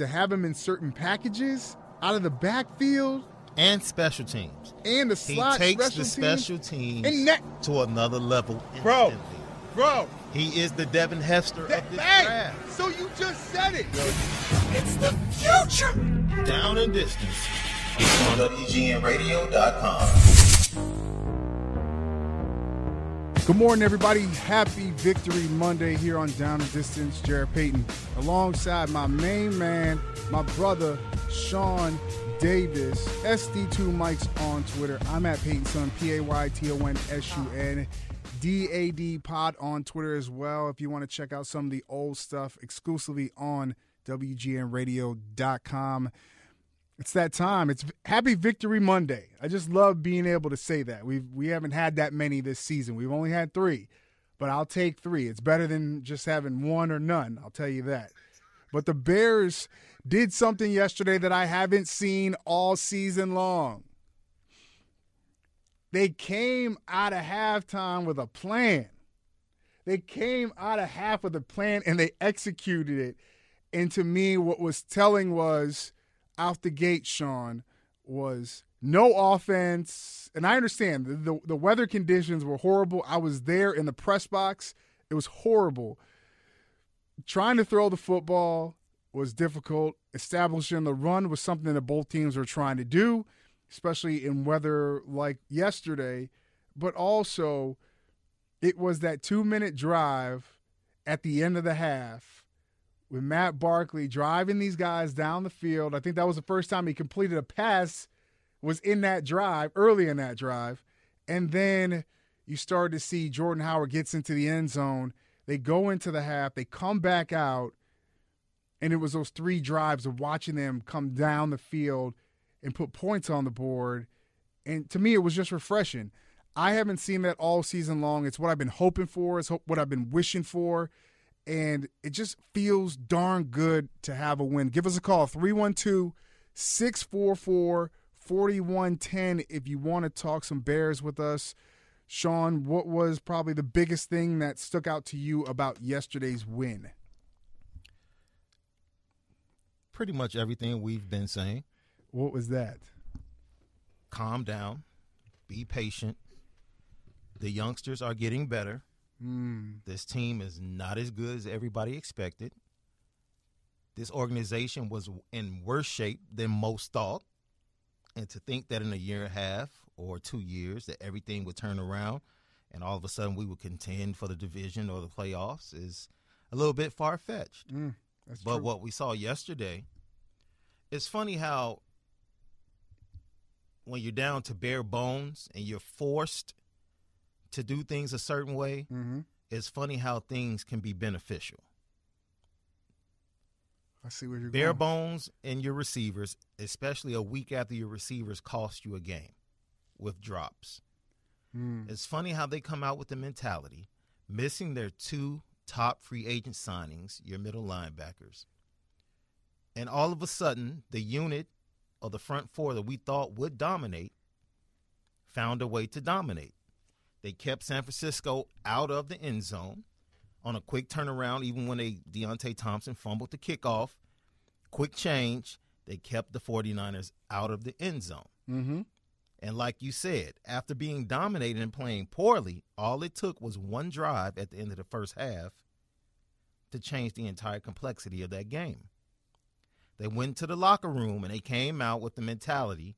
to have him in certain packages out of the backfield and special teams. and the slot. He takes special the special teams And that- to another level Bro. instantly. Bro, He is the Devin Hester that, of this hey, draft. so you just said it. It's the future. Down and distance. On WGNradio.com. Good morning, everybody. Happy Victory Monday here on Down and Distance. Jarrett Payton, alongside my main man, my brother Shaun Davis. SD2 Mics on Twitter. I'm at Payton Son, P A Y T O N S U N. Pod on Twitter as well. If you want to check out some of the old stuff exclusively on WGNradio.com. It's that time. It's Happy Victory Monday. I just love being able to say that. We've we haven't had that many this season. We've only had three, but I'll take three. It's better than just having one or none. I'll tell you that. But the Bears did something yesterday that I haven't seen all season long. They came out of halftime with a plan. They came out of half with a plan and they executed it. And to me, what was telling was out the gate, Shaun, was no offense. And I understand the, the, the weather conditions were horrible. I was there in the press box. It was horrible. Trying to throw the football was difficult. Establishing the run was something that both teams were trying to do, especially in weather like yesterday. But also, it was that two minute drive at the end of the half with Matt Barkley driving these guys down the field. I think that was the first time he completed a pass was in that drive, early in that drive. And then you started to see Jordan Howard gets into the end zone. They go into the half, they come back out, and it was those three drives of watching them come down the field and put points on the board. And to me, it was just refreshing. I haven't seen that all season long. It's what I've been hoping for. It's what I've been wishing for. And it just feels darn good to have a win. Give us a call, 312 644 4110, if you want to talk some Bears with us. Shaun, what was probably the biggest thing that stuck out to you about yesterday's win? Pretty much everything we've been saying. What was that? Calm down. Be patient. The youngsters are getting better. Mm. This team is not as good as everybody expected. This organization was in worse shape than most thought. And to think that in a year and a half or two years that everything would turn around and all of a sudden we would contend for the division or the playoffs is a little bit far fetched. Mm, that's But true. what we saw yesterday, it's funny how when you're down to bare bones and you're forced to do things a certain way, Mhm. it's funny how things can be beneficial. I see where you're Bare going. bones in your receivers, especially a week after your receivers cost you a game with drops. Mm. It's funny how they come out with the mentality, missing their two top free agent signings, your middle linebackers. And all of a sudden, the unit or the front four that we thought would dominate found a way to dominate. They kept San Francisco out of the end zone on a quick turnaround, even when they Deonte Thompson fumbled the kickoff. Quick change, they kept the 49ers out of the end zone. Mm-hmm. And like you said, after being dominated and playing poorly, all it took was one drive at the end of the first half to change the entire complexity of that game. They went to the locker room and they came out with the mentality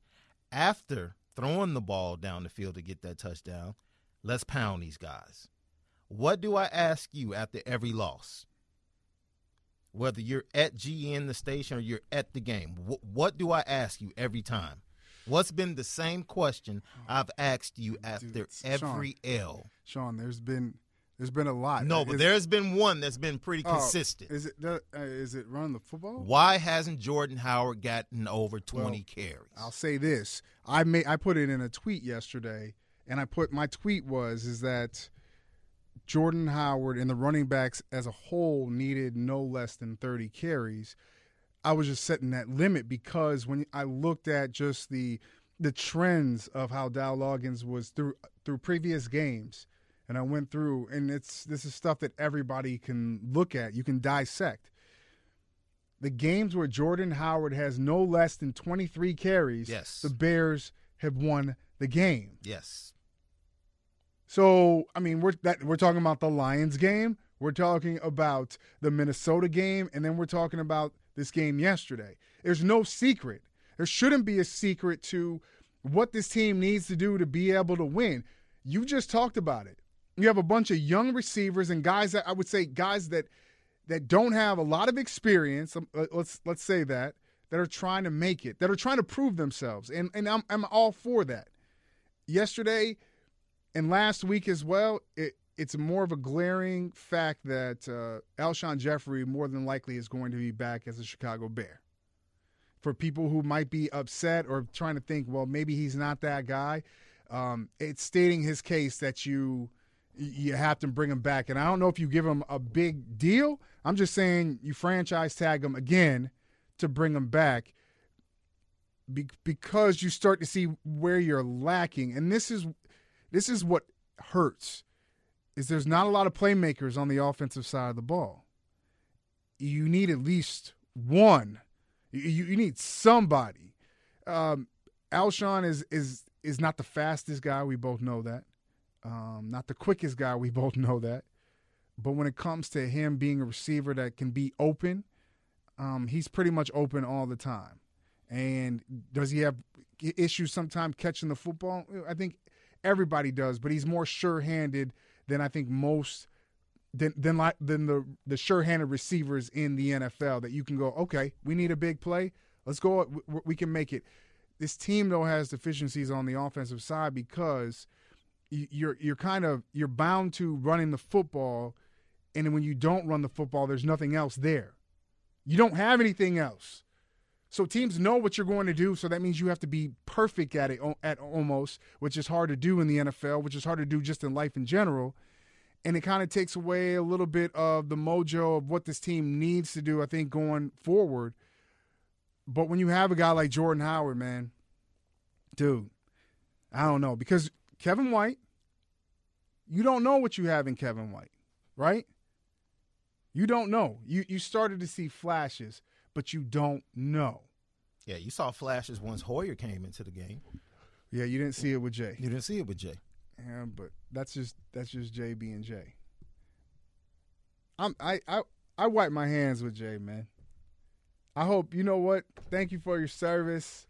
after throwing the ball down the field to get that touchdown, let's pound these guys. What do I ask you after every loss? Whether you're at GN the station or you're at the game, wh- what do I ask you every time? What's been the same question I've asked you after Dude, every L? Shaun, there's been there's been a lot. No, but Is- there's been one that's been pretty oh, consistent. Is it the, uh, is it running the football? Why hasn't Jordan Howard gotten over 20 Well, carries? I'll say this. I made I put it in a tweet yesterday, and I put my tweet was is that Jordan Howard and the running backs as a whole needed no less than 30 carries. I was just setting that limit because when I looked at just the the trends of how Dowell Loggains was through through previous games, and I went through, and it's this is stuff that everybody can look at, you can dissect. the games where Jordan Howard has no less than 23 carries, Yes. the Bears have won the game. Yes. So, I mean, we're that we're talking about the Lions game, we're talking about the Minnesota game, and then we're talking about this game yesterday. There's no secret. There shouldn't be a secret to what this team needs to do to be able to win. You just talked about it. You have a bunch of young receivers and guys that I would say guys that that don't have a lot of experience. um, Let's let's say that that are trying to make it, that are trying to prove themselves, and and I'm I'm all for that. Yesterday and last week as well, it, it's more of a glaring fact that uh, Alshon Jeffery more than likely is going to be back as a Chicago Bear. For people who might be upset or trying to think, well, maybe he's not that guy, um, it's stating his case that you you have to bring him back. And I don't know if you give him a big deal. I'm just saying you franchise tag him again to bring him back be- because you start to see where you're lacking. And this is this is what hurts is there's not a lot of playmakers on the offensive side of the ball. You need at least one. You, you need somebody. Um, Alshon is is is not the fastest guy. We both know that. Um, not the quickest guy. We both know that. But when it comes to him being a receiver that can be open, um, he's pretty much open all the time. And does he have issues sometimes catching the football? I think everybody does, but he's more sure-handed than I think most than than like than the the sure-handed receivers in the NFL that you can go, okay, we need a big play, let's go, we, can make it. This team though has deficiencies on the offensive side because you- you're you're kind of you're bound to running the football, and when you don't run the football, there's nothing else there. You don't have anything else. So teams know what you're going to do. So that means you have to be perfect at it at almost, which is hard to do in the NFL, which is hard to do just in life in general. And it kind of takes away a little bit of the mojo of what this team needs to do, I think, going forward. But when you have a guy like Jordan Howard, man, dude, I don't know. Because Kevin White, you don't know what you have in Kevin White, right? You don't know. You you started to see flashes, but you don't know. Yeah, you saw flashes once Hoyer came into the game. Yeah, you didn't see it with Jay. You didn't see it with Jay. Yeah, but that's just that's just Jay being Jay. I'm I I I wipe my hands with Jay, man. I hope you know what. Thank you for your service.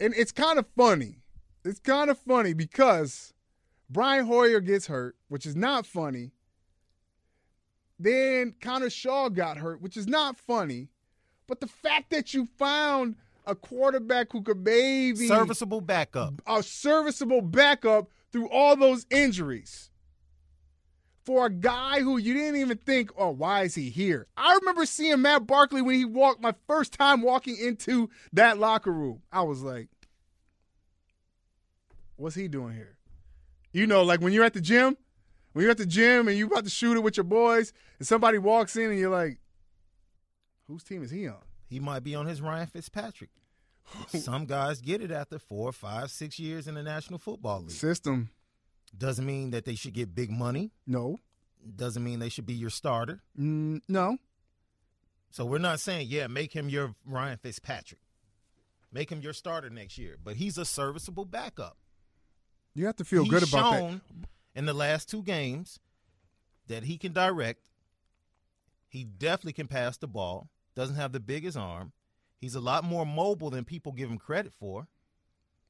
And it's kind of funny. It's kind of funny because Brian Hoyer gets hurt, which is not funny. Then Connor Shaw got hurt, which is not funny. But the fact that you found a quarterback who could maybe Serviceable backup. a serviceable backup through all those injuries. For a guy who you didn't even think, oh, why is he here? I remember seeing Matt Barkley when he walked my first time walking into that locker room. I was like, what's he doing here? You know, like when you're at the gym, when you're at the gym and you're about to shoot it with your boys, and somebody walks in and you're like, whose team is he on? He might be on his Ryan Fitzpatrick. Some guys get it after four, five, six years in the National Football League. System. Doesn't mean that they should get big money. No. Doesn't mean they should be your starter. Mm, no. So we're not saying, yeah, make him your Ryan Fitzpatrick. Make him your starter next year. But he's a serviceable backup. You have to feel He's good about that. in the last two games that he can direct. He definitely can pass the ball. Doesn't have the biggest arm. He's a lot more mobile than people give him credit for.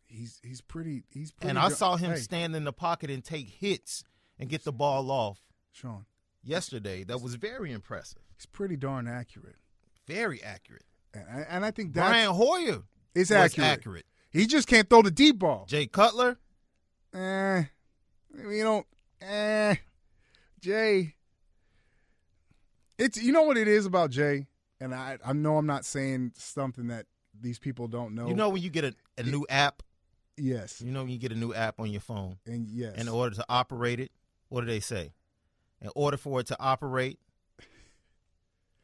He's he's pretty he's pretty And I saw him hey, stand in the pocket and take hits and get the ball off Shaun. yesterday. That was very impressive. He's pretty darn accurate. Very accurate. And, I- and I think that's Brian Hoyer was accurate. accurate. He just can't throw the deep ball. Jay Cutler, Eh. You know, eh Jay. It's you know what it is about Jay? And I I know I'm not saying something that these people don't know. you know when you get a, a new app, Yes. you know when you get a new app on your phone, And yes. in order to operate it, what do they say? In order for it to operate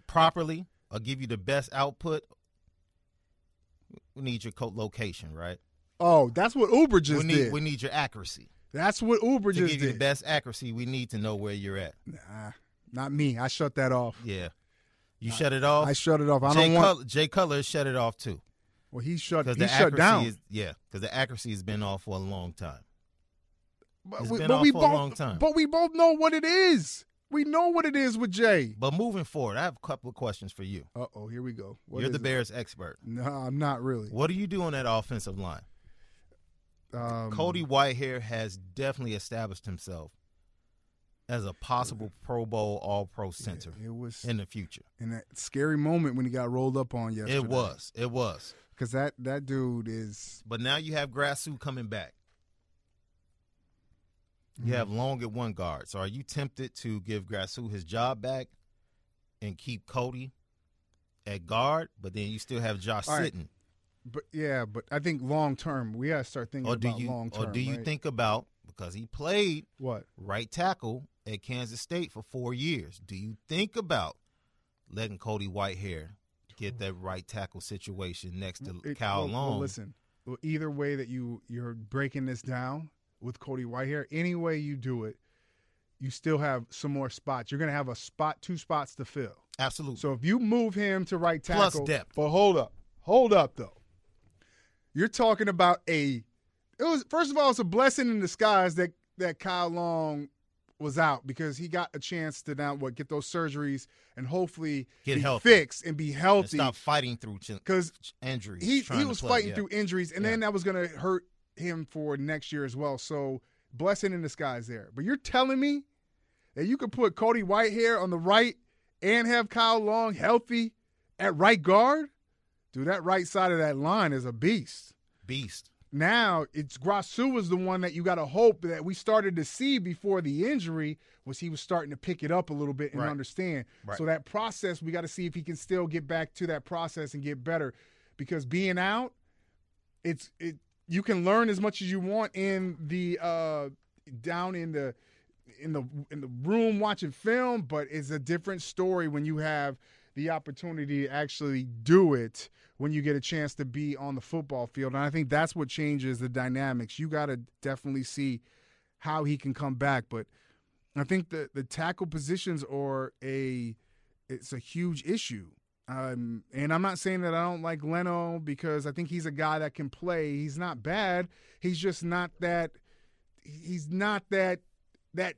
properly or give you the best output, we need your location, right? oh, that's what Uber just we need did. we need your accuracy. that's what Uber To just give you the best accuracy, we need to know where you're at. Nah, not me. I shut that off. Yeah. You shut it off. I shut it off. I Jay, don't want. Cutler, Jay Cutler shut it off too well, he shut. He shut down. is yeah because the accuracy has been off for a long time. but it's we, been but off we for a both, long time. But we both know what it is. We know what it is with Jay. But moving forward, I have a couple of questions for you. Uh oh, here we go. What You're the it? Bears expert. No, I'm not really. What do you do on that offensive line? Um, Cody Whitehair has definitely established himself as a possible Pro Bowl All Pro center It was in the future. in that scary moment when he got rolled up on yesterday. It was. It was. because that that dude is. But now you have Grasu coming back. You mm-hmm. have Long at one guard. So are you tempted to give Grasu his job back and keep Cody at guard, but then you still have Josh All right. sitting? But yeah, but I think long term we gotta start thinking Or do about you long term. or do you right? think about because he played what? right tackle at Kansas State for four years. Do you think about letting Cody Whitehair get that right tackle situation next to It- Kyle well, well, Long? listen, well, either way that you you're breaking this down with Cody Whitehair, any way you do it, you still have some more spots. You're gonna have a spot, two spots to fill. Absolutely. So if you move him to right tackle, Plus depth. But hold up, hold up though. You're talking about a. It was first of all, it's a blessing in disguise that that Kyle Long was out because he got a chance to now what get those surgeries and hopefully Get healthy. fixed and be and healthy stop fighting through ch- because injuries. he he was play, fighting yeah. through injuries, and then that was going to hurt him for next year as well. So blessing in disguise there. But you're telling me that you could put Cody Whitehair on the right and have Kyle Long healthy at right guard? Dude, that right side of that line is a beast. beast. Now it's Grasu was the one that you got to hope that we started to see before the injury was he was starting to pick it up a little bit and Right. understand. Right. So that process we got to see if he can still get back to that process and get better because being out, it's it you can learn as much as you want in the uh down in the in the in the room watching film, but it's a different story when you have the opportunity to actually do it when you get a chance to be on the football field. And I think that's what changes the dynamics. You got to definitely see how he can come back, but I think the the tackle positions are a it's a huge issue. Um, and I'm not saying that I don't like Leno because I think he's a guy that can play. He's not bad. He's just not that. He's not that that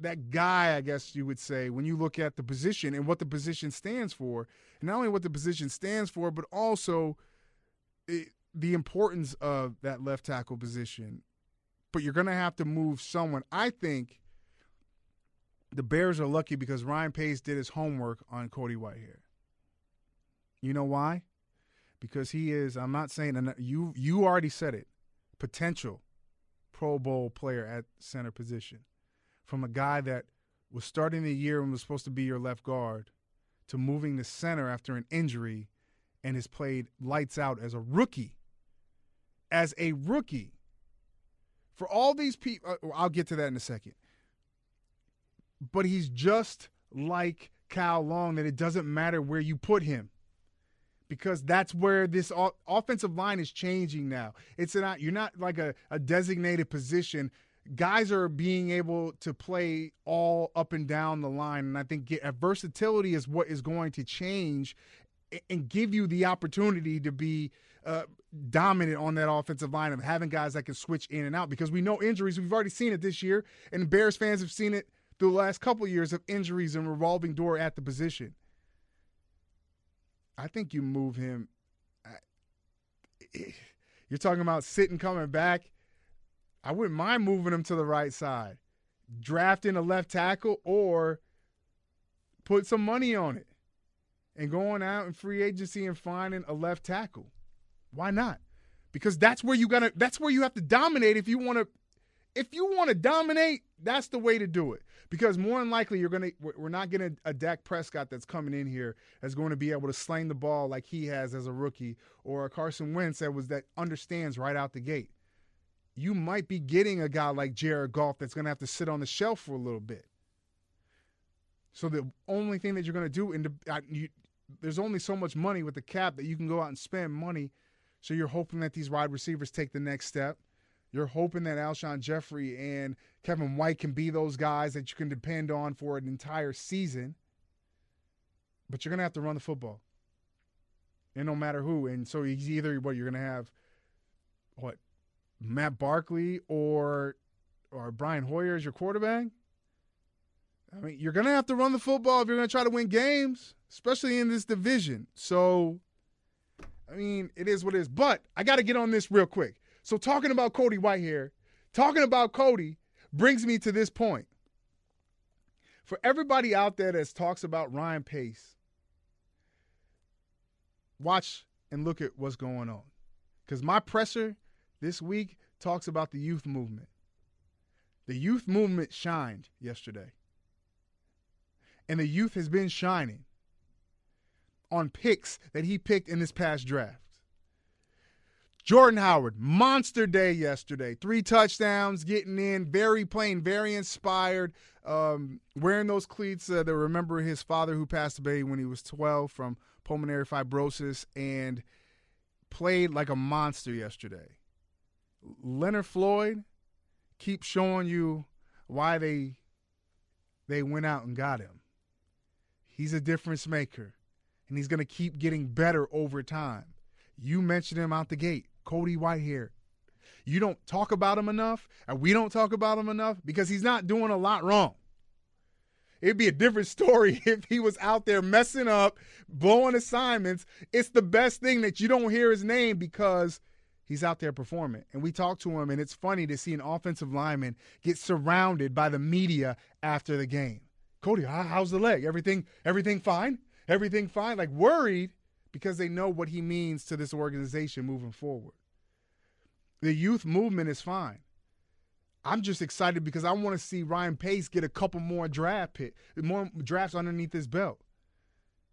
that guy. I guess you would say when you look at the position and what the position stands for, and not only what the position stands for, but also it, the importance of that left tackle position. But you're going to have to move someone. I think the Bears are lucky because Ryan Pace did his homework on Cody Whitehair. You know why? Because he is. I'm not saying you. You already said it. Potential Pro Bowl player at center position, from a guy that was starting the year and was supposed to be your left guard, to moving to center after an injury, and has played lights out as a rookie. As a rookie. For all these people, uh, I'll get to that in a second but he's just like Kyle Long that it doesn't matter where you put him because that's where this offensive line is changing now. It's not you're not like a, a designated position. Guys are being able to play all up and down the line, and I think get, uh, versatility is what is going to change and give you the opportunity to be uh, dominant on that offensive line of having guys that can switch in and out because we know injuries. We've already seen it this year, and Bears fans have seen it through the last couple of years of injuries and revolving door at the position. I think you move him. I- You're talking about sitting coming back. I wouldn't mind moving him to the right side, drafting a left tackle, or put some money on it and going out in free agency and finding a left tackle. Why not? Because that's where you gotta. That's where you have to dominate if you want to. If you want to dominate, that's the way to do it. Because more than likely, you're gonna. we're- We're not getting a Dak Prescott that's coming in here that's going to be able to sling the ball like he has as a rookie, or a Carson Wentz that was that understands right out the gate. You might be getting a guy like Jared Goff that's going to have to sit on the shelf for a little bit. So the only thing that you're going to do in the you, there's only so much money with the cap that you can go out and spend money. So you're hoping that these wide receivers take the next step. You're hoping that Alshon Jeffery and Kevin White can be those guys that you can depend on for an entire season. but you're gonna have to run the football, and no matter who. And so he's either what you're gonna have, what, Matt Barkley or or Brian Hoyer as your quarterback. I mean, you're gonna have to run the football if you're gonna try to win games, especially in this division. So, I mean, it is what it is. But I got to get on this real quick. So, talking about Cody Whitehair, talking about Cody brings me to this point. For everybody out there that talks about Ryan Pace, watch and look at what's going on. Because my presser this week talks about the youth movement. The youth movement shined yesterday. And the youth has been shining on picks that he picked in this past draft. Jordan Howard, monster day yesterday. Three touchdowns, getting in, very playing, very inspired. Um, wearing those cleats uh, that remember his father who passed away when he was 12 from pulmonary fibrosis and played like a monster yesterday. Leonard Floyd keeps showing you why they they went out and got him. He's a difference maker, and he's going to keep getting better over time. You mentioned him out the gate, Cody Whitehair. You don't talk about him enough, and we don't talk about him enough because he's not doing a lot wrong. It'd be a different story if he was out there messing up, blowing assignments. It's the best thing that you don't hear his name because he's out there performing. And we talked to him, and it's funny to see an offensive lineman get surrounded by the media after the game. Cody, how's the leg? Everything, everything fine? Everything fine? Like worried because they know what he means to this organization moving forward. The youth movement is fine. I'm just excited because I want to see Ryan Pace get a couple more draft pick, more drafts underneath his belt.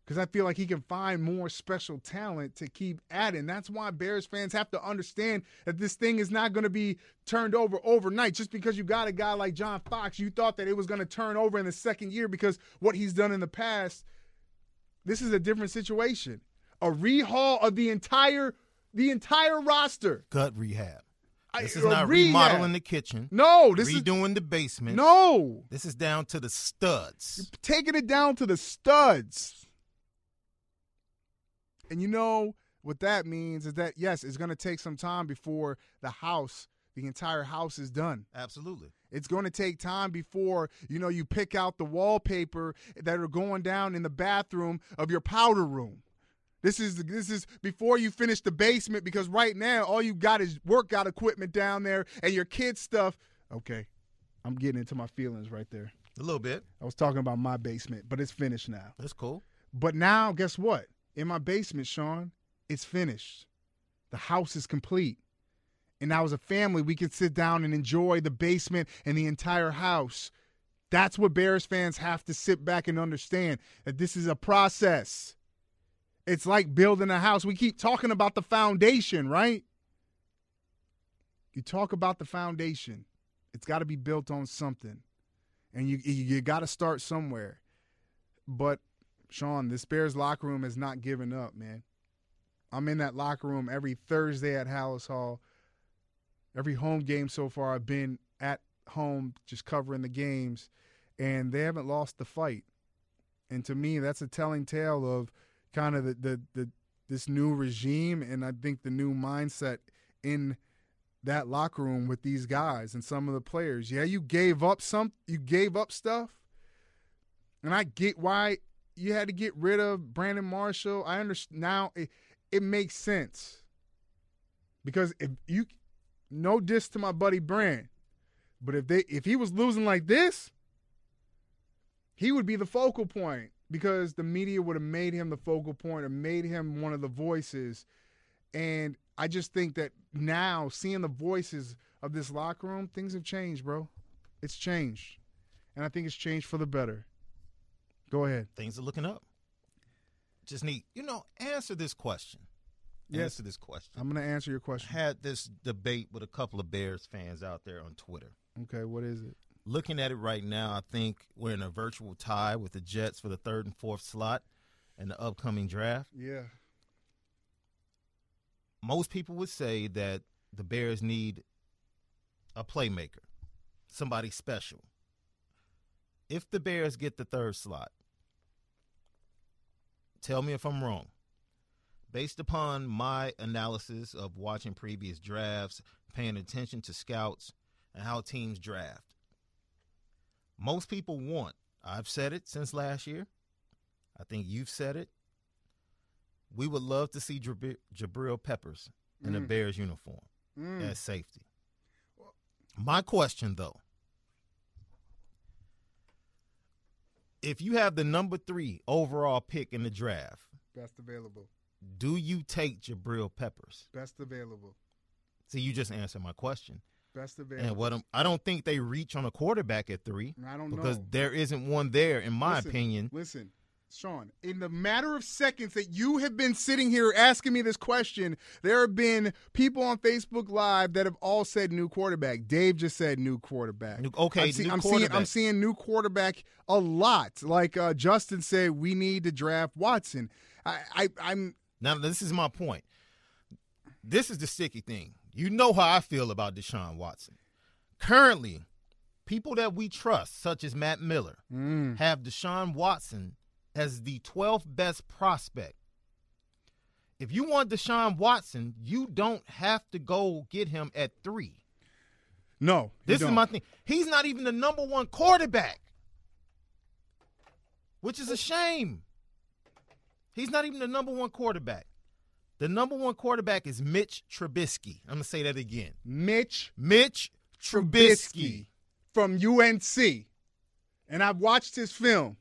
Because I feel like he can find more special talent to keep adding. That's why Bears fans have to understand that this thing is not going to be turned over overnight. Just because you got a guy like John Fox, you thought that it was going to turn over in the second year because what he's done in the past. This is a different situation. A rehaul of the entire the entire roster. Gut rehab. This is not rehab. remodeling the kitchen. No, this is redoing the basement. no. This is down to the studs. taking it down to the studs. And you know what that means is that yes, it's going to take some time before the house, the entire house is done. Absolutely. It's going to take time before, you know, you pick out the wallpaper that are going down in the bathroom of your powder room. This is this is before you finish the basement because right now all you got is workout equipment down there and your kids stuff. Okay. I'm getting into my feelings right there. A little bit. I was talking about my basement, but it's finished now. That's cool. But now, guess what? In my basement, Shaun, it's finished. The house is complete. And now, as a family, we can sit down and enjoy the basement and the entire house. That's what Bears fans have to sit back and understand that this is a process. It's like building a house. We keep talking about the foundation, right? You talk about the foundation. It's got to be built on something. And you you got to start somewhere. But Shaun, this Bears locker room has not given up, man. I'm in that locker room every Thursday at Halas Hall. Every home game so far, I've been at home just covering the games, and they haven't lost the fight. And to me, that's a telling tale of kind of the, the, the this new regime, and I think the new mindset in that locker room with these guys and some of the players. Yeah, you gave up some, you gave up stuff, and I get why you had to get rid of Brandon Marshall. I understand now. It, it makes sense because if you, no diss to my buddy Brand, but if they if he was losing like this, he would be the focal point because the media would have made him the focal point or made him one of the voices. And I just think that now seeing the voices of this locker room, things have changed, bro. It's changed. And I think it's changed for the better. Go ahead. Things are looking up. Just need, you know, answer this question. Yes. Answer this question. I'm going to answer your question. had this debate with a couple of Bears fans out there on Twitter. Okay, what is it? Looking at it right now, I think we're in a virtual tie with the Jets for the third and fourth slot in the upcoming draft. Yeah. Most people would say that the Bears need a playmaker, somebody special. If the Bears get the third slot, tell me if I'm wrong. Based upon my analysis of watching previous drafts, paying attention to scouts, and how teams draft, most people want, I've said it since last year. I think you've said it. We would love to see Jabri- Jabril Peppers in a Mm. Bears uniform Mm. as safety. My question, though, if you have the number three overall pick in the draft, Best available. do you take Jabril Peppers? Best available. See, you just answered my question. Best available. And what I'm, I don't think they reach on a quarterback at three I don't because know. there isn't one there, in my Listen, opinion. Listen, Shaun, in the matter of seconds that you have been sitting here asking me this question, there have been people on Facebook Live that have all said new quarterback. Dave just said new quarterback. New- okay, I'm, see- I'm seeing I'm seeing new quarterback a lot. Like uh, Justin said, we need to draft Watson. I, I I'm Now, this is my point. This is the sticky thing. You know how I feel about Deshaun Watson. Currently, people that we trust, such as Matt Miller, mm, have Deshaun Watson as the 12th best prospect. If you want Deshaun Watson, you don't have to go get him at three. no. This is don't. my thing. He's not even the number one quarterback, which is a shame. He's not even the number one quarterback. The number one quarterback is Mitch Trubisky. I'm going to say that again. Mitch Mitch Trubisky. Trubisky from UNC, and I've watched his film.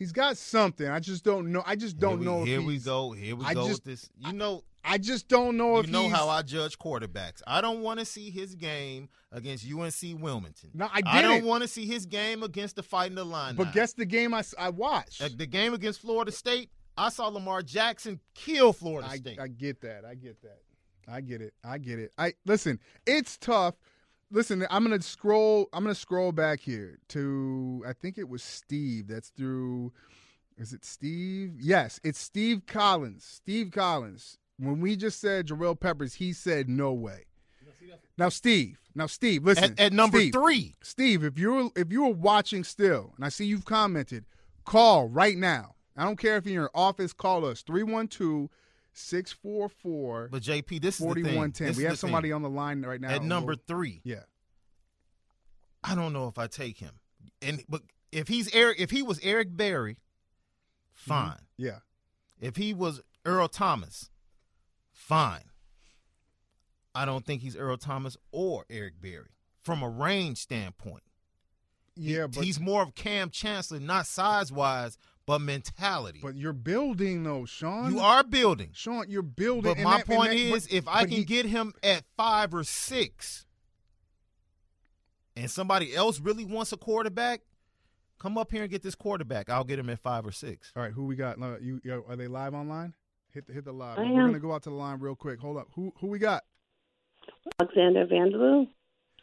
He's got something. I just don't know. I just don't here we, know. if Here we go. Here we I go just- with this. You know, I just don't know you if you know how I judge quarterbacks. I don't want to see his game against UNC Wilmington. No, I I don't want to see his game against the Fighting Illini. But guess the game I, I watched. Uh, the game against Florida State, I saw Lamar Jackson kill Florida I, State. I get that. I get that. I get it. I get it. I listen. It's tough. Listen, I'm gonna scroll. I'm gonna scroll back here to. I think it was Steve. That's through. Is it Steve? Yes, it's Steve Collins. Steve Collins. When we just said Jabril Peppers, he said no way. Now, Steve. Now, Steve. Listen. at, at number Steve, three. Steve, if you're if you are watching still, and I see you've commented, call right now. I don't care if you're in your office, call us 312-644 But JP, this is the thing. 4110. This We have somebody thing. on the line right now. at number We'll- three. Yeah. I don't know if I take him. And but if he's Eric, if he was Eric Berry, mm-hmm. fine. Yeah. If he was Earl Thomas, fine. I don't think he's Earl Thomas or Eric Berry from a range standpoint. Yeah, but he's more of Kam Chancellor, not size wise, but mentality. but you're building though, Shaun. you are building. Shaun, you're building. But and my that- point that- is, but- if I can he- get him at five or six, and somebody else really wants a quarterback, come up here and get this quarterback. I'll get him at five or six. All right, who we got? You, you are they live online? Hit the hit the live. I We're am. gonna go out to the line real quick. Hold up. Who who we got? Alexander Vanderloo.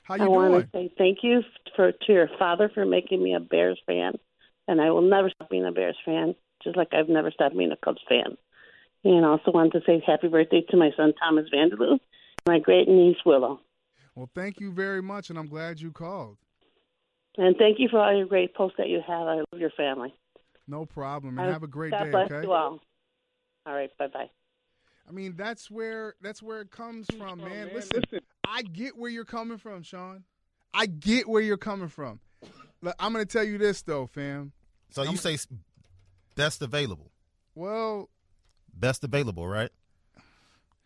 How you I you want to say thank you for to your father for making me a Bears fan, and I will never stop being a Bears fan, just like I've never stopped being a Cubs fan. And I also wanted to say happy birthday to my son Thomas Vanderloo, and my great niece Willow. Well, thank you very much, and I'm glad you called. And thank you for all your great posts that you have. I love your family. No problem, and have a great God day. bless Okay. you all. All right, bye bye. I mean, that's where that's where it comes from, man. Listen, I get where you're coming from, Shaun. I get where you're coming from. Look, I'm gonna tell you this though, fam. So you I'm- say best available, Well, best available, right?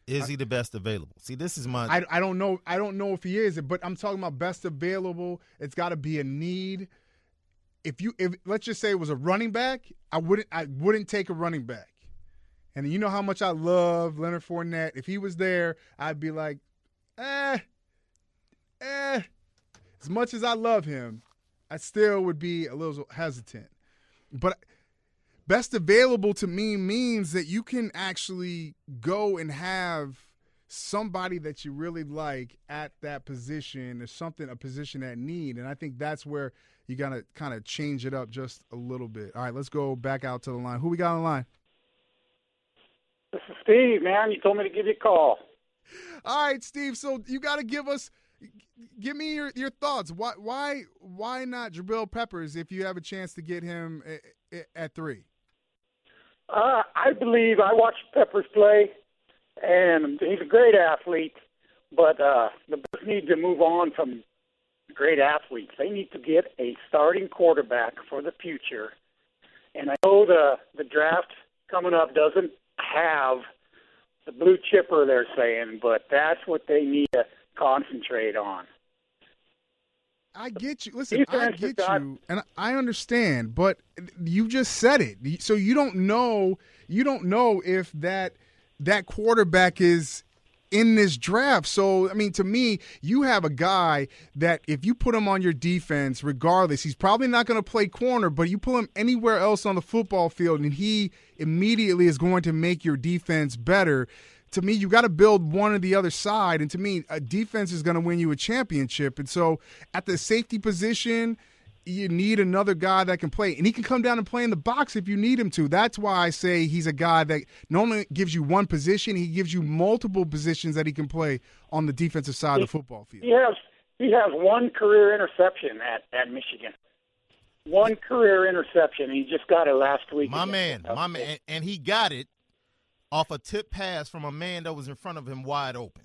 Is he the best available? See, this is my I, I don't know I don't know if he is, but I'm talking about best available. It's got to be a need. If you if let's just say it was a running back, I wouldn't I wouldn't take a running back. And you know how much I love Leonard Fournette. If he was there, I'd be like, eh, eh. As much as I love him, I still would be a little hesitant. But best available to me means that you can actually go and have somebody that you really like at that position or something a position at need and i think that's where you gotta kind of change it up just a little bit all right let's go back out to the line who we got on the line This is Steve, man. You told me to give you a call. all right steve so you gotta give us give me your, your thoughts why why why not jabril peppers if you have a chance to get him at, at three Uh, I believe I watched Peppers play, and he's a great athlete. But uh, the Bears need to move on from great athletes. They need to get a starting quarterback for the future. And I know the the draft coming up doesn't have the blue chipper they're saying, but that's what they need concentrate on. I get you. Listen, I get you, and I understand, but you just said it. So you don't know. You don't know if that that quarterback is in this draft. So I mean, to me, you have a guy that if you put him on your defense, regardless, he's probably not going to play corner. But you put him anywhere else on the football field, and he immediately is going to make your defense better. To me, you got to build one or the other side, and to me, a defense is going to win you a championship. And so, at the safety position, you need another guy that can play, and he can come down and play in the box if you need him to. That's why I say he's a guy that not only gives you one position, he gives you multiple positions that he can play on the defensive side of the football field. He has he has one career interception at at Michigan. One career interception. He just got it last week. My against man, Kentucky. my man, and, and he got it off a tip pass from a man that was in front of him wide open.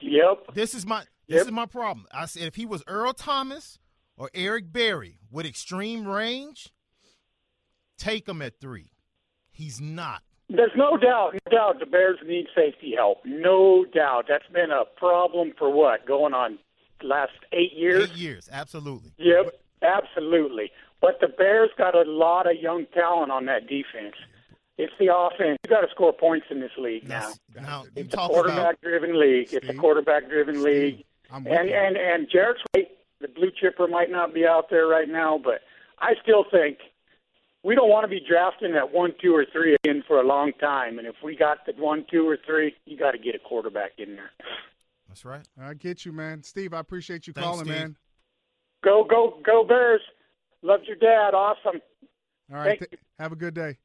Yep. This is my this Yep. is my problem. I said if he was Earl Thomas or Eric Berry with extreme range, take him at three. He's not. There's no doubt, no doubt the Bears need safety help. No doubt. That's been a problem for what? Going on last eight years? Eight years, absolutely. Yep, absolutely. But the Bears got a lot of young talent on that defense. It's the offense. You got to score points in this league now. Now you It's a quarterback-driven league. It's a quarterback-driven league. I'm And you. and and Jarek's right. The blue chipper might not be out there right now, but I still think we don't want to be drafting at one, two, or three again for a long time. And if we got the one, two, or three, you got to get a quarterback in there. that's right. I get you, man. Steve, I appreciate you Thanks, calling, Steve. man. Go, go, go, Bears! Loved your dad. Awesome. All right, Thank th- have a good day.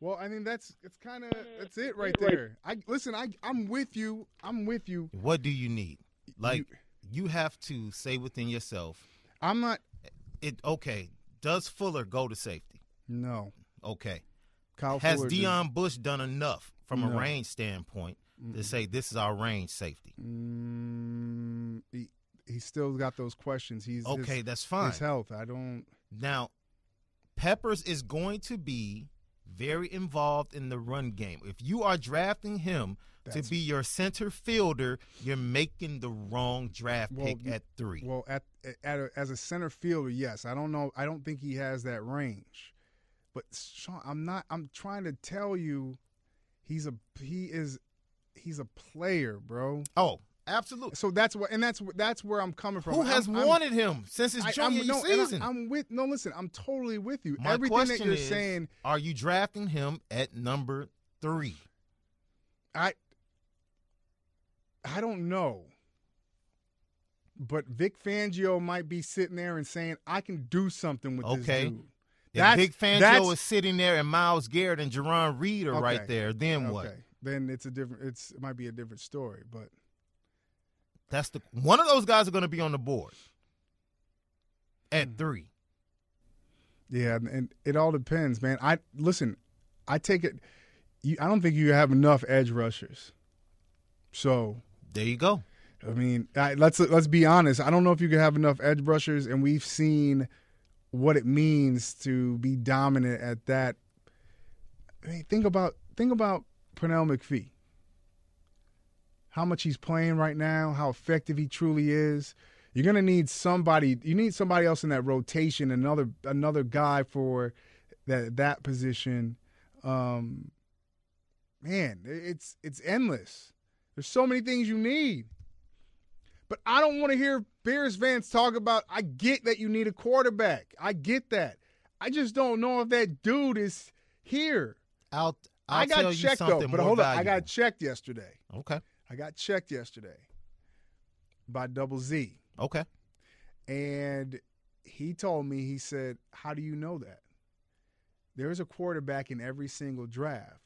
Well, I mean that's it's kind of that's it right there. I listen. I I'm with you. I'm with you. What do you need? Like you have to say within yourself, I'm not. it okay, does Fuller go to safety? No, Okay. Kyle Has Fuller did- Deon Bush done enough from No. a range standpoint to say this is our range safety? Mm, he, he's still got those questions. He's Okay, his, that's fine. His health. I don't. Now, Peppers is going to be very involved in the run game. If you are drafting him That's- to be your center fielder, you're making the wrong draft Well, pick at three. Well, at, at a, as a center fielder, yes. I don't know. I don't think he has that range. But Shaun, I'm not. I'm trying to tell you, he's a he is he's a player, bro. oh, absolutely. So that's what, and that's that's where I'm coming from. Who has I'm- I'm- wanted him since his junior I'm, no, season? I, am with no. Listen, I'm totally with you. My Everything that you're is, saying, are you drafting him at number three? I I don't know. But Vic Fangio might be sitting there and saying, "I can do something with Okay. this dude." If Vic Fangio is sitting there and Myles Garrett and Jerron Reed are right there, then what? Then it's a different. It's it might be a different story. But That's the one of those guys are going to be on the board Hmm. at three. yeah, and- and it all depends, man. I listen. I take it. You, I don't think you have enough edge rushers. So There you go. I mean, I, let's let's be honest. I don't know if you can have enough edge rushers, and we've seen what it means to be dominant at that. I mean, think about think about Pernell McPhee. How much he's playing right now, how effective he truly is. You're gonna need somebody. You need somebody else in that rotation, another another guy for that that position. Um, man, it's it's endless. There's so many things you need. But I don't want to hear Bears fans talk about. I get that you need a quarterback. I get that. I just don't know if that dude is here. I'll I got checked though, but hold on. I got checked yesterday. okay. I got checked yesterday by Double Z, Okay. and he told me he said, "How do you know that? There's a quarterback in every single draft.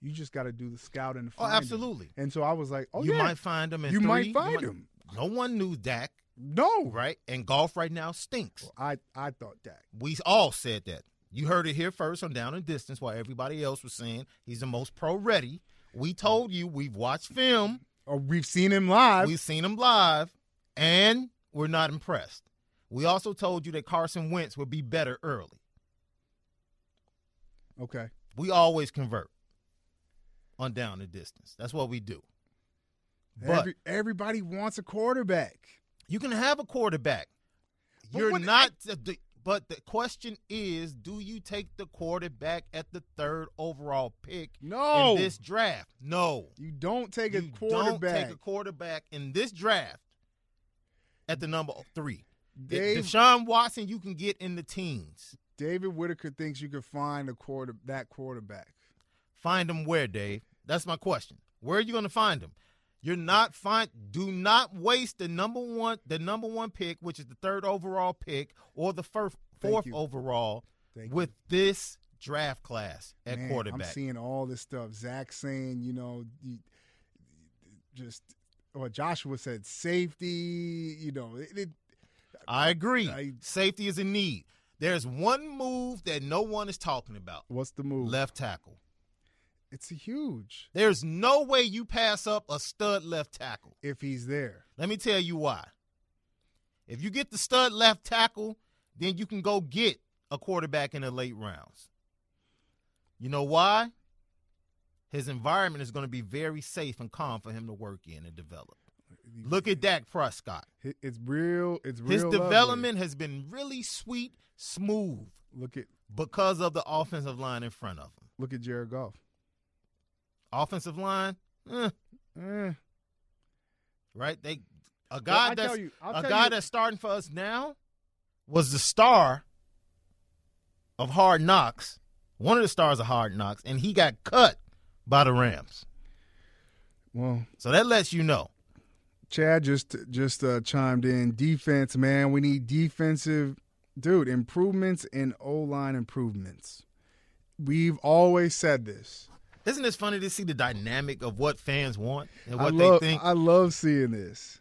You just got to do the scouting. and Oh, find him." absolutely. And so I was like, "Oh you yeah, might find him in you three. might find might- him." No one knew Dak, No, right? And Goff right now stinks. I I thought that. We all said that. You heard it here first on Down and Distance, while everybody else was saying he's the most pro ready. We told you we've watched film, Or we've seen him live. we've seen him live, and we're not impressed. We also told you that Carson Wentz would be better early. okay. We always convert on down and distance. That's what we do. But Every, everybody wants a quarterback. you can have a quarterback. But You're what- not. the- but the question is, do you take the quarterback at the third overall pick No. in this draft? No. You don't take a quarterback. don't take a quarterback in this draft at the number three. Dave- Deshaun Watson, you can get in the teens. David Whitaker thinks you can find a quarter that quarterback. Find him where, Dave? That's my question. Where are you going to find him? You're not fine. Do not waste the number one, the number one pick, which is the third overall pick, or the first, fourth overall, Thank with this draft class at Man, quarterback. I'm seeing all this stuff. Zach saying, you know, you, just or Joshua said safety. You know, it, it, I agree. I- Safety is a need. There's one move that no one is talking about: what's the move? left tackle. It's huge There's no way you pass up a stud left tackle. if he's there. Let me tell you why. If you get the stud left tackle, then you can go get a quarterback in the late rounds. You know why? His environment is going to be very safe and calm for him to work in and develop. Look at Dak Prescott. It's real. It's real. His lovely. development has been really sweet, smooth Look at because of the offensive line in front of him. look at Jared Goff. Offensive line, eh, Eh. right? They a guy I that's you- a guy you- that's starting for us now was the star of Hard Knocks, one of the stars of Hard Knocks, and he got cut by the Rams. Well, So that lets you know. Chad just just uh, chimed in. Defense, man, we need defensive, dude. Improvements and O line improvements. We've always said this. Isn't this funny to see the dynamic of what fans want and what love, they think? I love seeing this.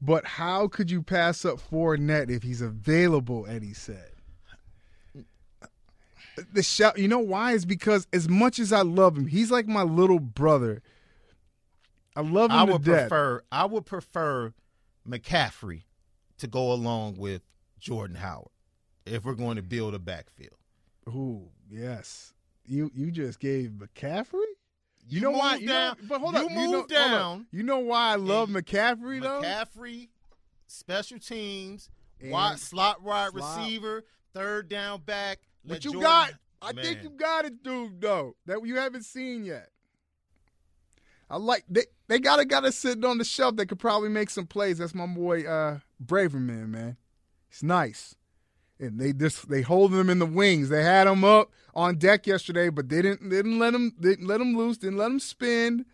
But how could you pass up Fournette if he's available? Eddie said. The shout, you know why? Is because as much as I love him, he's like my little brother. I love him I to would death. prefer I would prefer McCaffrey to go along with Jordan Howard if we're going to build a backfield. Ooh, yes. You you just gave McCaffrey. You, You know why? You know, down- but hold you up. You know, down. You know why I love McCaffrey though? McCaffrey, special teams, wide, slot wide slot. receiver, third down back. What you Jordan- got. I Man. think you got it, dude. Though that you haven't seen yet. I like they. They got a guy that's sitting on the shelf that could probably make some plays. That's my boy uh Braverman, man. He's nice. And they just they holding them in the wings. They had them up on deck yesterday, but they didn't didn't let them didn't let them loose, didn't let them spin.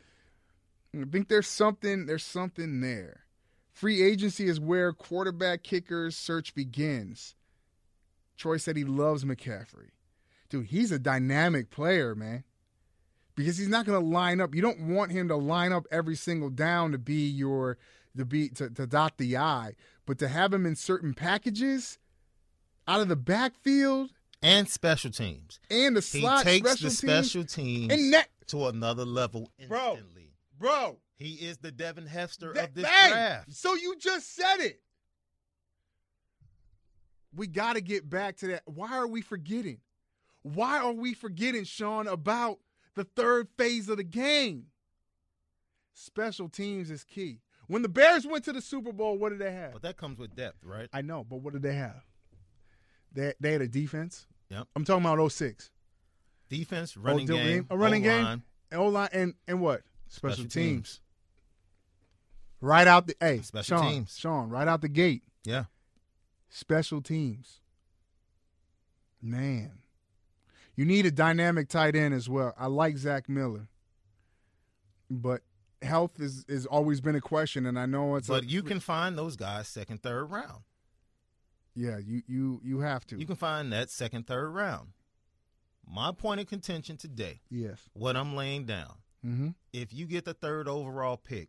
I think there's something there's something there. Free agency is where quarterback kickers search begins. Troy said he loves McCaffrey. Dude, he's a dynamic player, man. Because he's not going to line up. You don't want him to line up every single down to be your to be to, to dot the I, but to have him in certain packages out of the backfield and special teams. and the He takes special the special teams and that to another level Bro. bro. He is the Devin Hester That- of this bang! draft. So you just said it. We got to get back to that. Why are we forgetting? Why are we forgetting, Shaun, about the third phase of the game? Special teams is key. When the Bears went to the Super Bowl, what did they have? But that comes with depth, right? I know, but what did they have? They they had a defense. Yep. I'm talking about 06. Defense, running Oh, game, a running game, O-line, and O-line, and and what? Special, Special teams. teams. Right out the hey, Special Shaun, teams. Shaun, right out the gate. Yeah. Special teams. Man. You need a dynamic tight end as well. I like Zach Miller. But health is is always been a question and I know it's But a, you can find those guys second, third round. Yeah, you you you have to. You can find that second, third round. My point of contention today, yes. what I'm laying down, Mhm. if you get the third overall pick,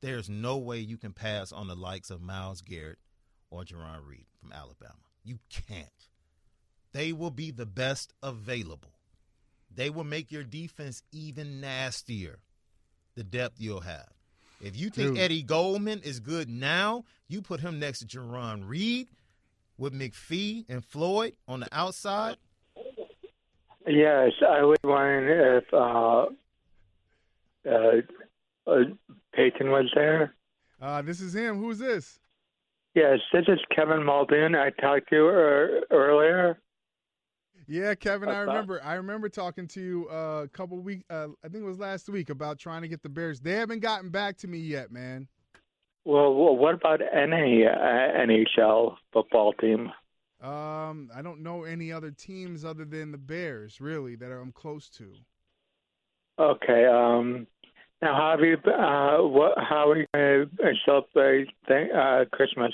there's no way you can pass on the likes of Myles Garrett or Jarran Reed from Alabama. You can't. they will be the best available. They will make your defense even nastier. The depth you'll have. If you think Dude. Eddie Goldman is good now, you put him next to Jarran Reed with McPhee and Floyd on the outside. Yes, I was wondering if uh, uh, uh, Peyton was there. Uh, this is him. Who's this? Yes, this is Kevin Muldoon. I talked to you er, earlier. Yeah, Kevin, I remember. I remember talking to you uh, a couple weeks. Uh, I think it was last week about trying to get the Bears. They haven't gotten back to me yet, man. Well, what about any uh, NHL football team? Um, I don't know any other teams other than the Bears, really, that I'm close to. Okay. Um, now, how have you? Uh, what? How are you going to celebrate th- uh, Christmas?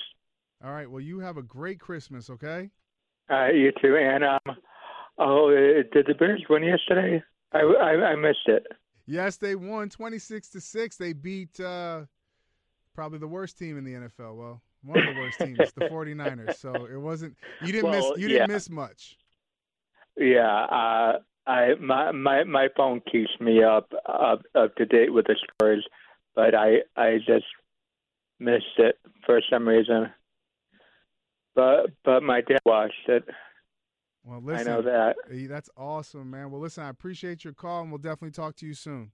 All right. Well, you have a great Christmas, okay? Uh, you too. And um, oh, uh, did the Bears win yesterday? I, I, I missed it. Yes, they won 26 to 6. They beat uh, probably the worst team in the NFL. Well, one of the worst teams, the 49ers. So it wasn't you didn't Well, miss you didn't yeah. miss much. Yeah. Uh, I my my my phone keeps me up up up to date with the scores, but I I just missed it for some reason. But but my dad watched it. Well, listen. I know that. That's awesome, man. Well, listen, I appreciate your call and we'll definitely talk to you soon.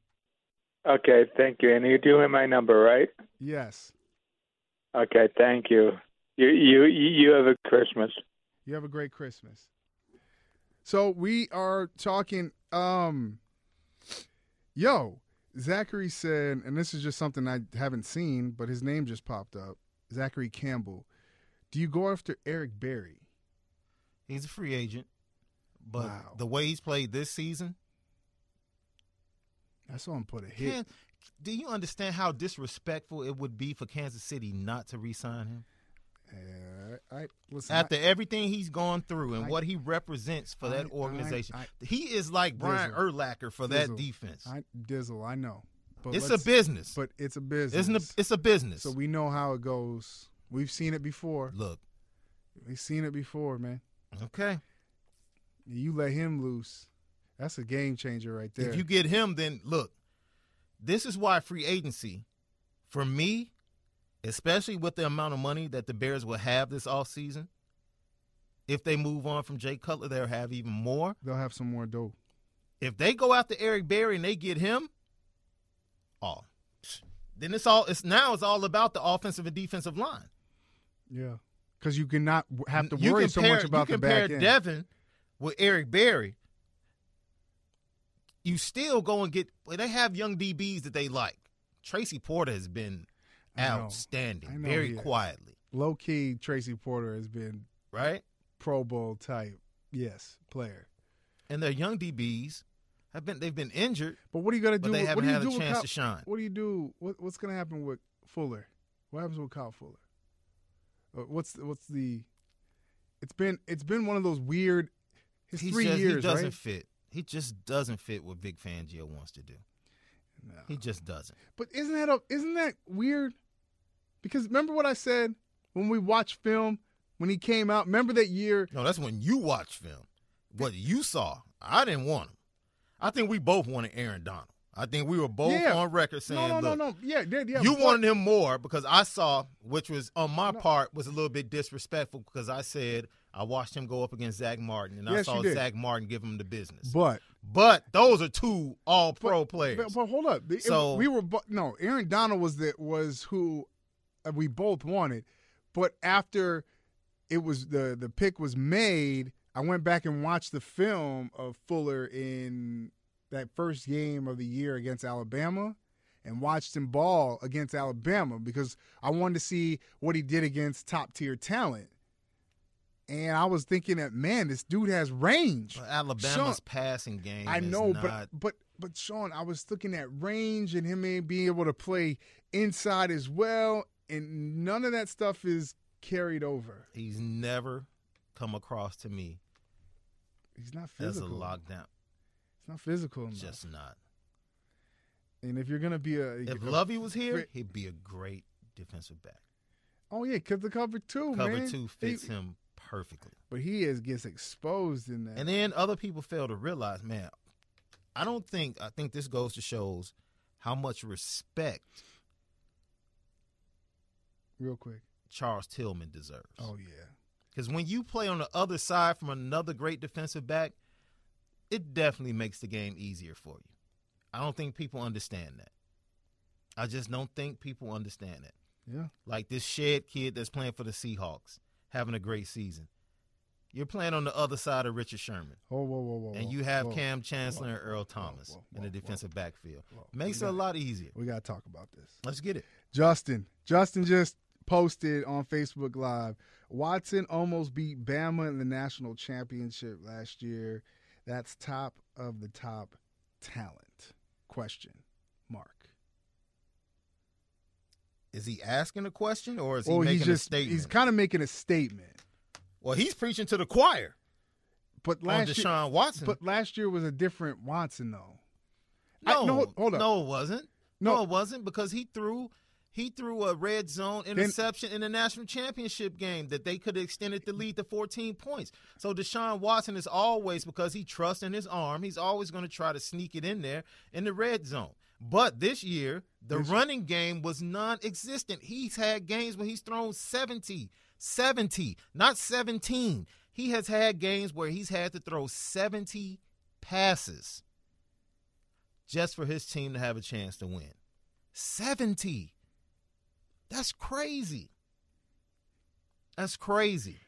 Okay, thank you. And you do have my number, right? Yes. Okay, thank you. You you you have a Christmas. You have a great Christmas. So we are talking um yo, Zachary said, and this is just something I haven't seen, but his name just popped up. Zachary Campbell. Do you go after Eric Berry? He's a free agent, but Wow. the way he's played this season, I saw him put a hit. can, do you understand how disrespectful it would be for Kansas City not to re-sign him? Uh, I listen. After I, everything he's gone through and I- what he represents for that organization, he is like Brian Dizzle. Urlacher for that defense. I Dizzle, I know. But it's a business. But it's a business. Isn't it? It's a business. so we know how it goes. We've seen it before. Look, We've seen it before, man. okay. You let him loose. That's a game changer right there. If you get him, then look, this is why free agency, for me, especially with the amount of money that the Bears will have this offseason, if they move on from Jay Cutler, they'll have even more. They'll have some more dough. If they go after Eric Berry and they get him, oh, then it's all. It's now it's all about the offensive and defensive line. Yeah. Because you cannot have to You worry so much about you the compare back end. Devin with Eric Berry. You still go and get. They have young DBs that they like. Tracy Porter has been I know. I outstanding, know very quietly, Low key, Tracy Porter has been right? Pro Bowl type, yes, player. And their young DBs have been. They've been injured, But what are you gonna but do? they with- haven't what do you had do a chance Kyle, to shine. What do you do? What, what's gonna happen with Fuller? What happens with Kyle Fuller? Uh, What's what's the? It's been it's been one of those weird. His He's three just, years, he doesn't right? fit. He just doesn't fit what Vic Fangio wants to do. No. He just doesn't. But isn't that a, isn't that weird? Because remember what I said when we watched film when he came out. Remember that year? No, that's when you watch film. What you saw, I didn't want him. I think we both wanted Aaron Donald. I think we were both Yeah. on record saying, no, no, "Look, no, no. Yeah, yeah, yeah. you but- wanted him more because I saw, which was on my No. part, was a little bit disrespectful because I said I watched him go up against Zack Martin and I saw. Zack Martin give him the business. But But those are two All Pro players. But, but hold up. So- we were no. Aaron Donald was the was who uh, we both wanted. But after it was the the pick was made, I went back and watched the film of Fuller in that first game of the year against Alabama. And watched him ball against Alabama because I wanted to see what he did against top tier talent. And I was thinking that man, this dude has range. But Alabama's Shaun, passing game. I is know, not, but but but Shaun, I was looking at range and him being able to play inside as well, and none of that stuff is carried over. he's never come across to me He's not physical. as a lockdown. It's not physical enough. Just not. and if you're gonna be a, If Lovie was here, he'd be a great defensive back. oh yeah, because the cover two, Cover man. two fits him perfectly. But he is gets exposed in that. And then other people fail to realize, man, I don't think I think this goes to shows how much respect real quick. Charles Tillman deserves. Oh yeah. Because when you play on the other side from another great defensive back, it definitely makes the game easier for you. I don't think people understand that. I just don't think people understand that. Yeah. Like this Shead kid that's playing for the Seahawks, having a great season. You're playing on the other side of Richard Sherman, Oh whoa whoa whoa. and you have whoa. Kam Chancellor whoa, and Earl Thomas whoa, in the defensive backfield. Makes it a lot easier. We gotta talk about this. Let's get it. Justin. Justin just posted on Facebook Live. Watson almost beat Bama in the national championship last year. That's top of the top talent. Question Is he asking a question or is he making he's just a statement? he's kind of making a statement. well, he's preaching to the choir But on last year, Watson. but last year was a different Watson though. no, I- no, hold up. no, it wasn't. No. No. it wasn't because he threw he threw a red zone interception in the national championship game that they could have extended the lead to 14 points. So Deshaun Watson is always because he trusts in his arm, he's always going to try to sneak it in there in the red zone. But this year, the This- running game was non-existent. He's had games where he's thrown 70, 70, not 17. He has had games where he's had to throw 70 passes just for his team to have a chance to win. 70. That's crazy. That's crazy.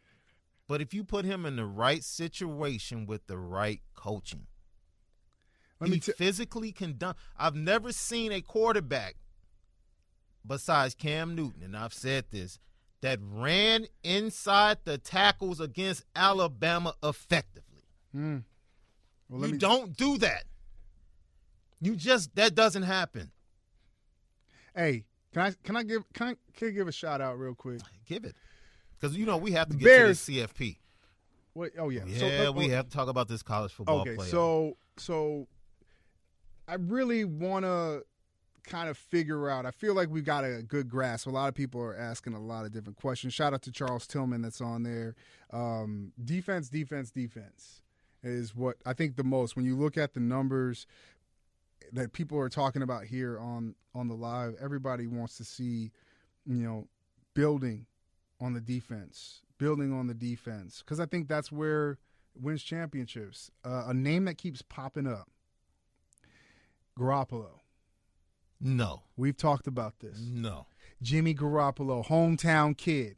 But if you put him in the right situation with the right coaching, Let he me t- physically can done. I've never seen a quarterback besides Cam Newton, and I've said this, that ran inside the tackles against Alabama effectively. Hmm. Well, you me- don't do that. You just that doesn't happen. Hey, can I can I give can I, can I give a shout out real quick? Give it. Because you know we have to get Bears- to the CFP. Wait, oh yeah, Yeah, So, uh, we oh, have to talk about this college football Okay, so so I really want to kind of figure out. I feel like we've got a good grasp. A lot of people are asking a lot of different questions. Shout out to Charles Tillman that's on there. Um, defense, defense, defense is what I think the most. When you look at the numbers that people are talking about here on on the live, everybody wants to see, you know, building on the defense, building on the defense, because I think that's where wins championships. Uh, a name that keeps popping up, Garoppolo. no, We've talked about this. no. Jimmy Garoppolo, hometown kid.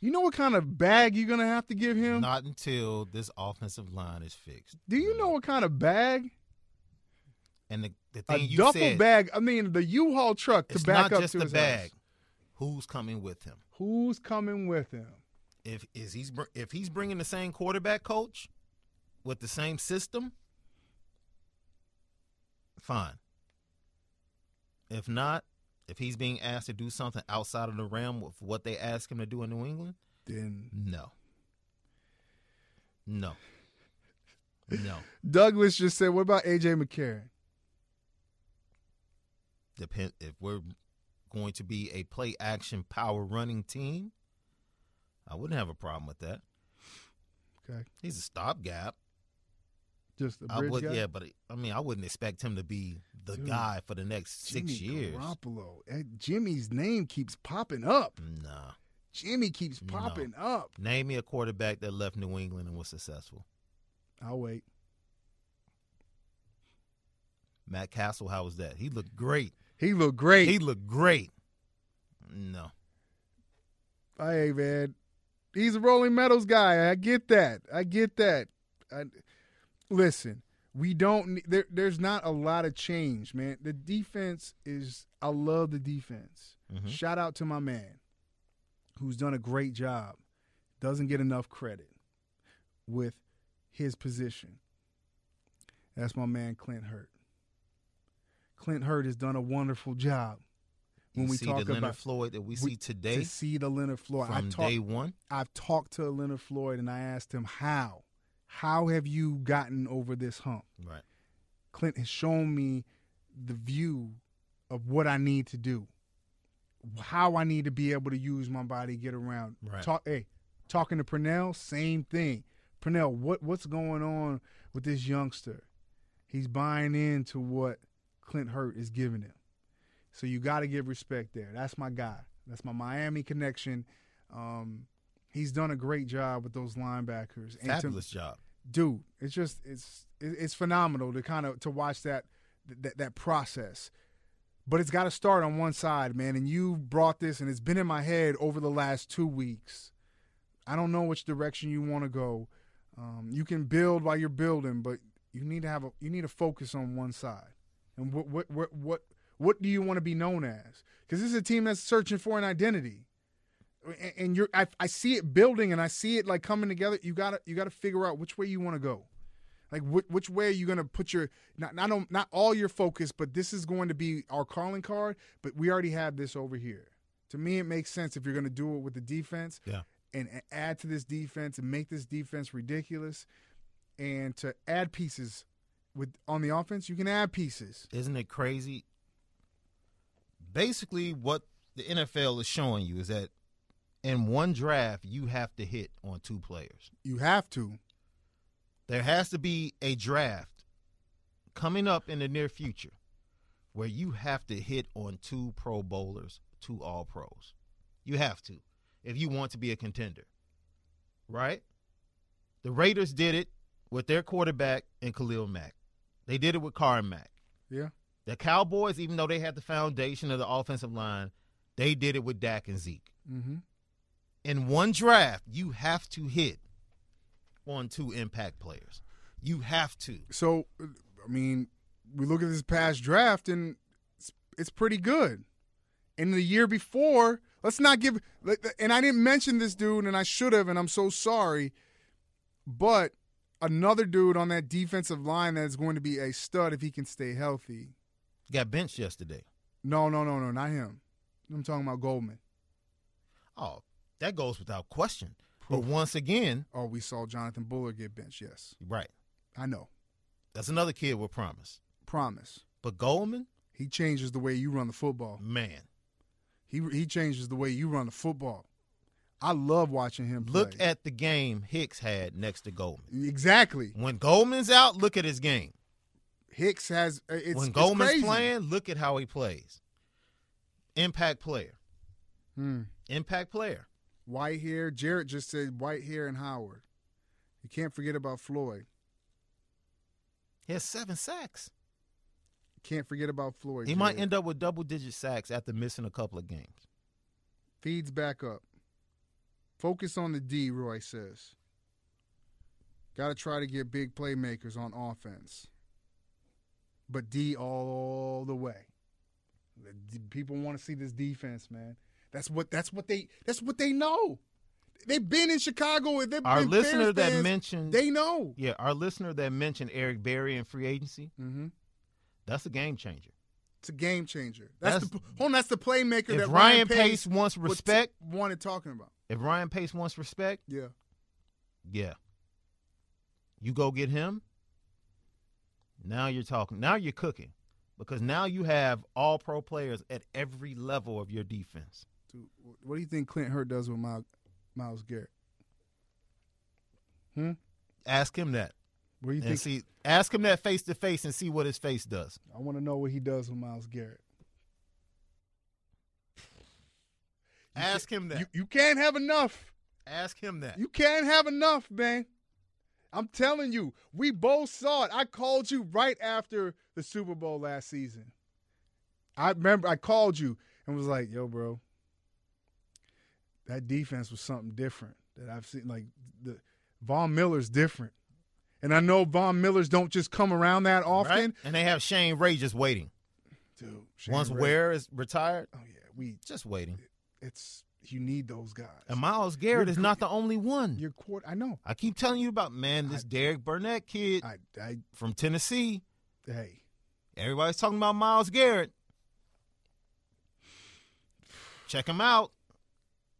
You know what kind of bag you're gonna have to give him? Not until this offensive line is fixed. Do you know what kind of bag? And the, the A thing you duffel said, bag. I mean, the U-Haul truck to it's back not up just to the his bag. house. Who's coming with him? Who's coming with him? If is he's if he's bringing the same quarterback coach with the same system, fine. If not, if he's being asked to do something outside of the realm of what they ask him to do in New England, Then no, no, no. Douglas just said, "What about AJ McCarron?" Depend if we're going to be a play action power running team, I wouldn't have a problem with that. Okay, He's a stopgap. Just a I bridge would, guy. yeah, but I mean, I wouldn't expect him to be the Dude, guy for the next six Jimmy years. Garoppolo. Eh, Jimmy's name keeps popping up. Nah. Jimmy keeps No. popping up. Name me a quarterback that left New England and was successful. I'll wait. Matt Cassel, how was that? He looked great. He looked great. He looked great. No. Hey man, he's a Rolling Meadows guy. I get that. I get that. I, listen, we don't. There, there's not a lot of change, man. The defense is. I love the defense. Mhm. Shout out to my man, who's done a great job. Doesn't get enough credit with his position. That's my man Clint Hurt. Clint Hurt has done a wonderful job. When you we talk about Floyd that we, we- see today to see the Leonard Floyd, I from talk, day one, I've talked to Leonard Floyd and I asked him how. How have you gotten over this hump? right? Clint has shown me the view of what I need to do, how I need to be able to use my body, get around. Right. Talk. Hey, Talking to Pernell, same thing. Pernell, what what's going on with this youngster? He's buying into what Clint Hurt is giving him. So you got to give respect there. That's my guy. That's my Miami connection. Um, he's done a great job with those linebackers. And to- Fabulous job. Dude it's just it's it's phenomenal to kind of to watch that that, that process. But it's got to start on one side man and you brought this and it's been in my head over the last two weeks. I don't know which direction you want to go. Um, you can build while you're building but you need to have a you need to focus on one side. And what what what what, what do you want to be known as? Because this is a team that's searching for an identity and- you're I, I see it building and I see it like coming together. You gotta you gotta figure out which way you want to go. Like which, which way are you gonna put your not not on, not all your focus, but this is going to be our calling card. But we already have this over here. To me, it makes sense if you're gonna do it with the defense Yeah. and, and add to this defense and make this defense ridiculous, and to add pieces with on the offense. You can add pieces. Isn't it crazy? Basically, what the NFL is showing you is that in one draft, you have to hit on two players. You have to. There has to be a draft coming up in the near future where you have to hit on two Pro Bowlers, two All Pros. You have to if you want to be a contender, right? The Raiders did it with their quarterback and Khalil Mack. They did it with Carr Mack. Yeah. The Cowboys, even though they had the foundation of the offensive line, they did it with Dak and Zeke. Mm-hmm. In one draft, you have to hit on two impact players. You have to. So, I mean, we look at this past draft and it's, it's pretty good. And the year before, let's not give. And I didn't mention this dude, and I should have, and I'm so sorry. But another dude on that defensive line that's going to be a stud if he can stay healthy. Got benched yesterday. No, no, no, no, not him. I'm talking about Goldman. Oh, that goes without question. But once again, Oh, we saw Jonathan Bullard get benched. Yes, right, I know. that's another kid with promise. Promise. But Goldman, He changes the way you run the football. man, He he changes the way you run the football. I love watching him play. look at the game Hicks had next to Goldman. exactly. When Goldman's out, look at his game. Hicks has uh, it's when it's Goldman's crazy. playing, look at how he plays. Impact player. Hmm. Impact player. Whitehair. Jarrett just said Whitehair and Howard. You can't forget about Floyd. He has seven sacks. Can't forget about Floyd. He might end up with double digit sacks after missing a couple of games. Feeds back up. Focus on the D, Roy says. Got to try to get big playmakers on offense. But D all the way. People want to see this defense, man. That's what that's what they that's what they know. They've been in Chicago. They've Our been listener Bears that fans. mentioned they know. Yeah, our listener that mentioned Eric Berry and free agency, Mm-hmm. that's a game changer. It's a game changer. That's, That's- the hold on, that's the playmaker If that Ryan Pace, Pace wants respect, wanted talking about. if Ryan Pace wants respect, Yeah. yeah. You go get him. Now you're talking. Now you're cooking. Because now you have all pro players at every level of your defense. Wh- what do you think Clint Hurt does with Myles, Myles Garrett? Hmm. Ask him that. What do you And think? see ask him that face to face and see what his face does. I want to know what he does with Myles Garrett. Ask him that. You you can't have enough. ask him that. You can't have enough, man. I'm telling you, we both saw it. I called you right after the Super Bowl last season. I remember I called you and was like, "Yo, bro, that defense was something different that I've seen. Like the Von Miller's different, and I know Von Millers don't just come around that often, right? And they have Shane Ray just waiting. dude. Shane Once Ray- Ware is retired, oh yeah, we just waiting. it's you need those guys. And Myles Garrett You're is not the only one. Your court, I know. I keep telling you about man, this I- Derek Barnett kid I, I, from Tennessee. hey, Everybody's talking about Myles Garrett. Check him out.